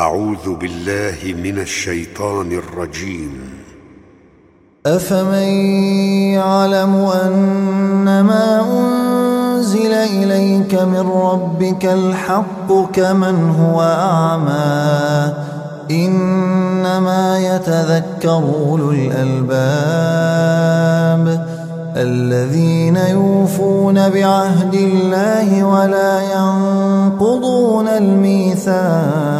أعوذ بالله من الشيطان الرجيم. أفمن يعلم أن ما أنزل إليك من ربك الحق كمن هو أعمى؟ إنما يتذكر أولو الألباب الذين يوفون بعهد الله ولا ينقضون الميثاق.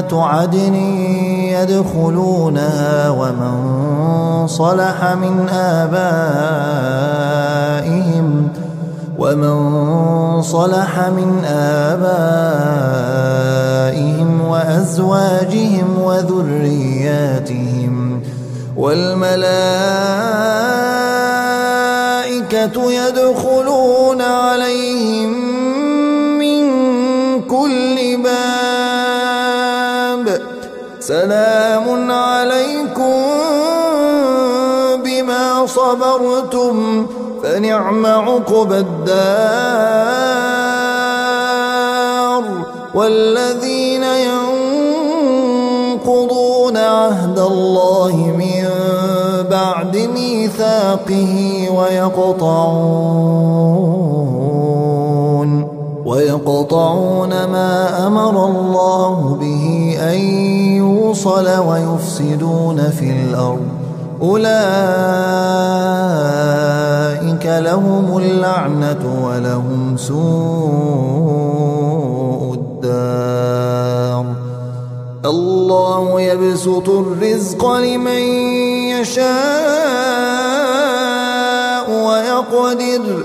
جنات عدن يدخلونها ومن صلح من آبائهم ومن صلح من آبائهم وأزواجهم وذرياتهم والملائكة يدخلون عليهم سلام عليكم بما صبرتم فنعم عقب الدار. والذين ينقضون عهد الله من بعد ميثاقه ويقطعون ويقطعون ما أمر الله يوصل ويفسدون في الأرض. أولئك لهم اللعنة ولهم سوء الدار. الله يبسط الرزق لمن يشاء ويقدر.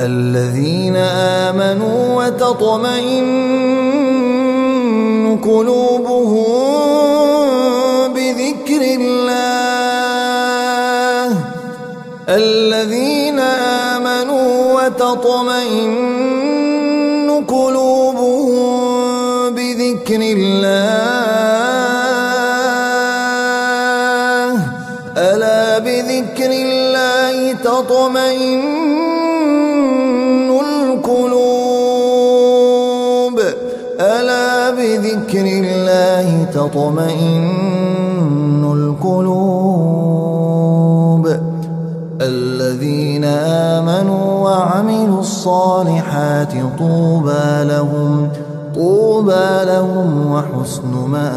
الذين آمنوا وتطمئن قلوبهم بذكر الله. الذين آمنوا وتطمئن قلوبهم بذكر الله. ألا بذكر الله تطمئن بذكر الله تطمئن القلوب. الذين آمنوا وعملوا الصالحات طوبى لهم طوبى لهم وحسن مآب.